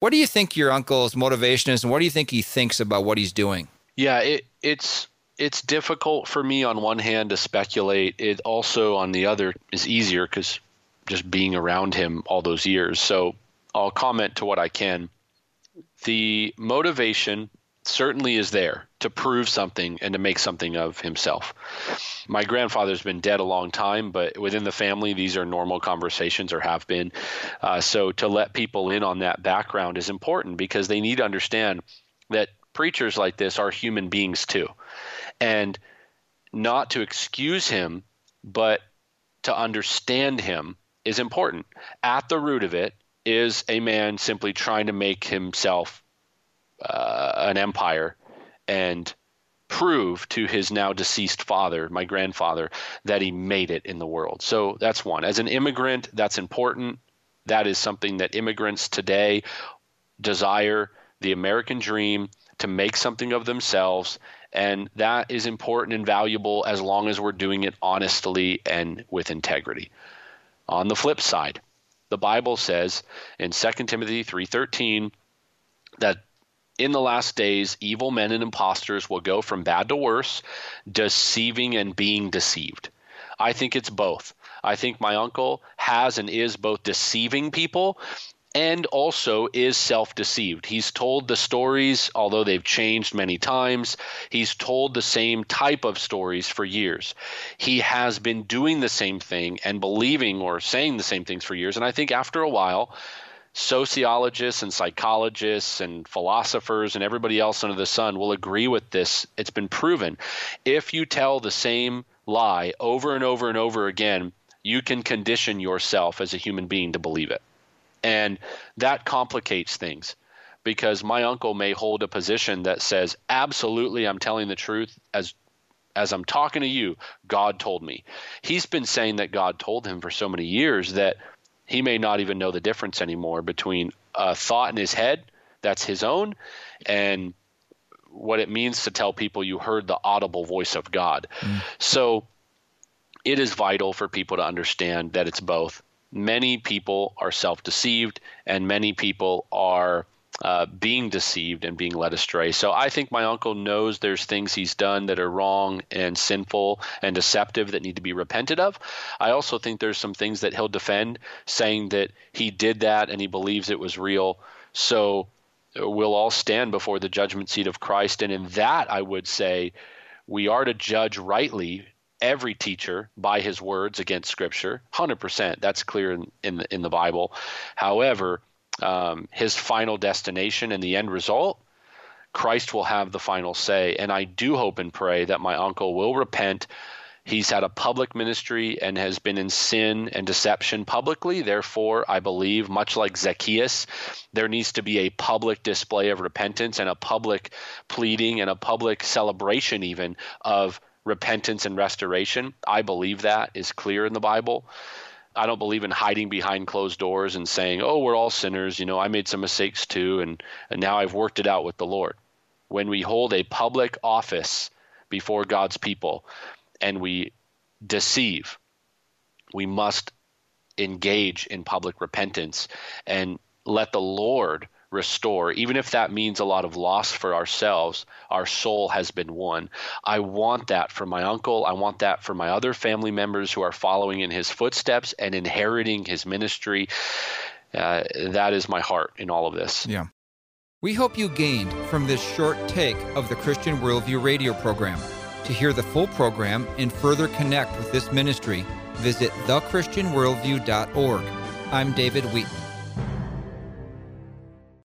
What do you think your uncle's motivation is, and what do you think he thinks about what he's doing? Yeah, it, it's it's difficult for me on one hand to speculate. It also on the other is easier because just being around him all those years. So I'll comment to what I can. The motivation certainly is there to prove something and to make something of himself. My grandfather's been dead a long time, but within the family, these are normal conversations or have been. Uh, so to let people in on that background is important because they need to understand that preachers like this are human beings too. And not to excuse him, but to understand him is important. At the root of it is a man simply trying to make himself uh, an empire and prove to his now deceased father, my grandfather, that he made it in the world. So that's one. As an immigrant, that's important. That is something that immigrants today desire the American dream to make something of themselves. And that is important and valuable as long as we're doing it honestly and with integrity. On the flip side, the Bible says in 2 Timothy 3:13 that in the last days, evil men and impostors will go from bad to worse, deceiving and being deceived. I think it's both. I think my uncle has and is both deceiving people and also is self deceived. He's told the stories, although they've changed many times. He's told the same type of stories for years. He has been doing the same thing and believing or saying the same things for years. And I think after a while, sociologists and psychologists and philosophers and everybody else under the sun will agree with this. It's been proven. If you tell the same lie over and over and over again, you can condition yourself as a human being to believe it. And that complicates things because my uncle may hold a position that says, absolutely, I'm telling the truth as as I'm talking to you, God told me. He's been saying that God told him for so many years that he may not even know the difference anymore between a thought in his head that's his own and what it means to tell people you heard the audible voice of God. Mm. So it is vital for people to understand that it's both. Many people are self deceived, and many people are uh, being deceived and being led astray. So I think my uncle knows there's things he's done that are wrong and sinful and deceptive that need to be repented of. I also think there's some things that he'll defend, saying that he did that and he believes it was real. So we'll all stand before the judgment seat of Christ. And in that, I would say we are to judge rightly every teacher by his words against scripture 100% that's clear in, in the, in the bible however um, his final destination and the end result, Christ will have the final say. And I do hope and pray that my uncle will repent. He's had a public ministry and has been in sin and deception publicly. Therefore, I believe, much like Zacchaeus, there needs to be a public display of repentance and a public pleading and a public celebration, even of repentance and restoration. I believe that is clear in the Bible. I don't believe in hiding behind closed doors and saying, "Oh, we're all sinners." You know, I made some mistakes too, and and now I've worked it out with the Lord. When we hold a public office before God's people, and we deceive, we must engage in public repentance and let the Lord restore, even if that means a lot of loss for ourselves, our soul has been won. I want that for my uncle. I want that for my other family members who are following in his footsteps and inheriting his ministry. Uh, that is my heart in all of this. Yeah. We hope you gained from this short take of the Christian Worldview radio program. To hear the full program and further connect with this ministry, visit thechristianworldview.org. I'm David Wheaton.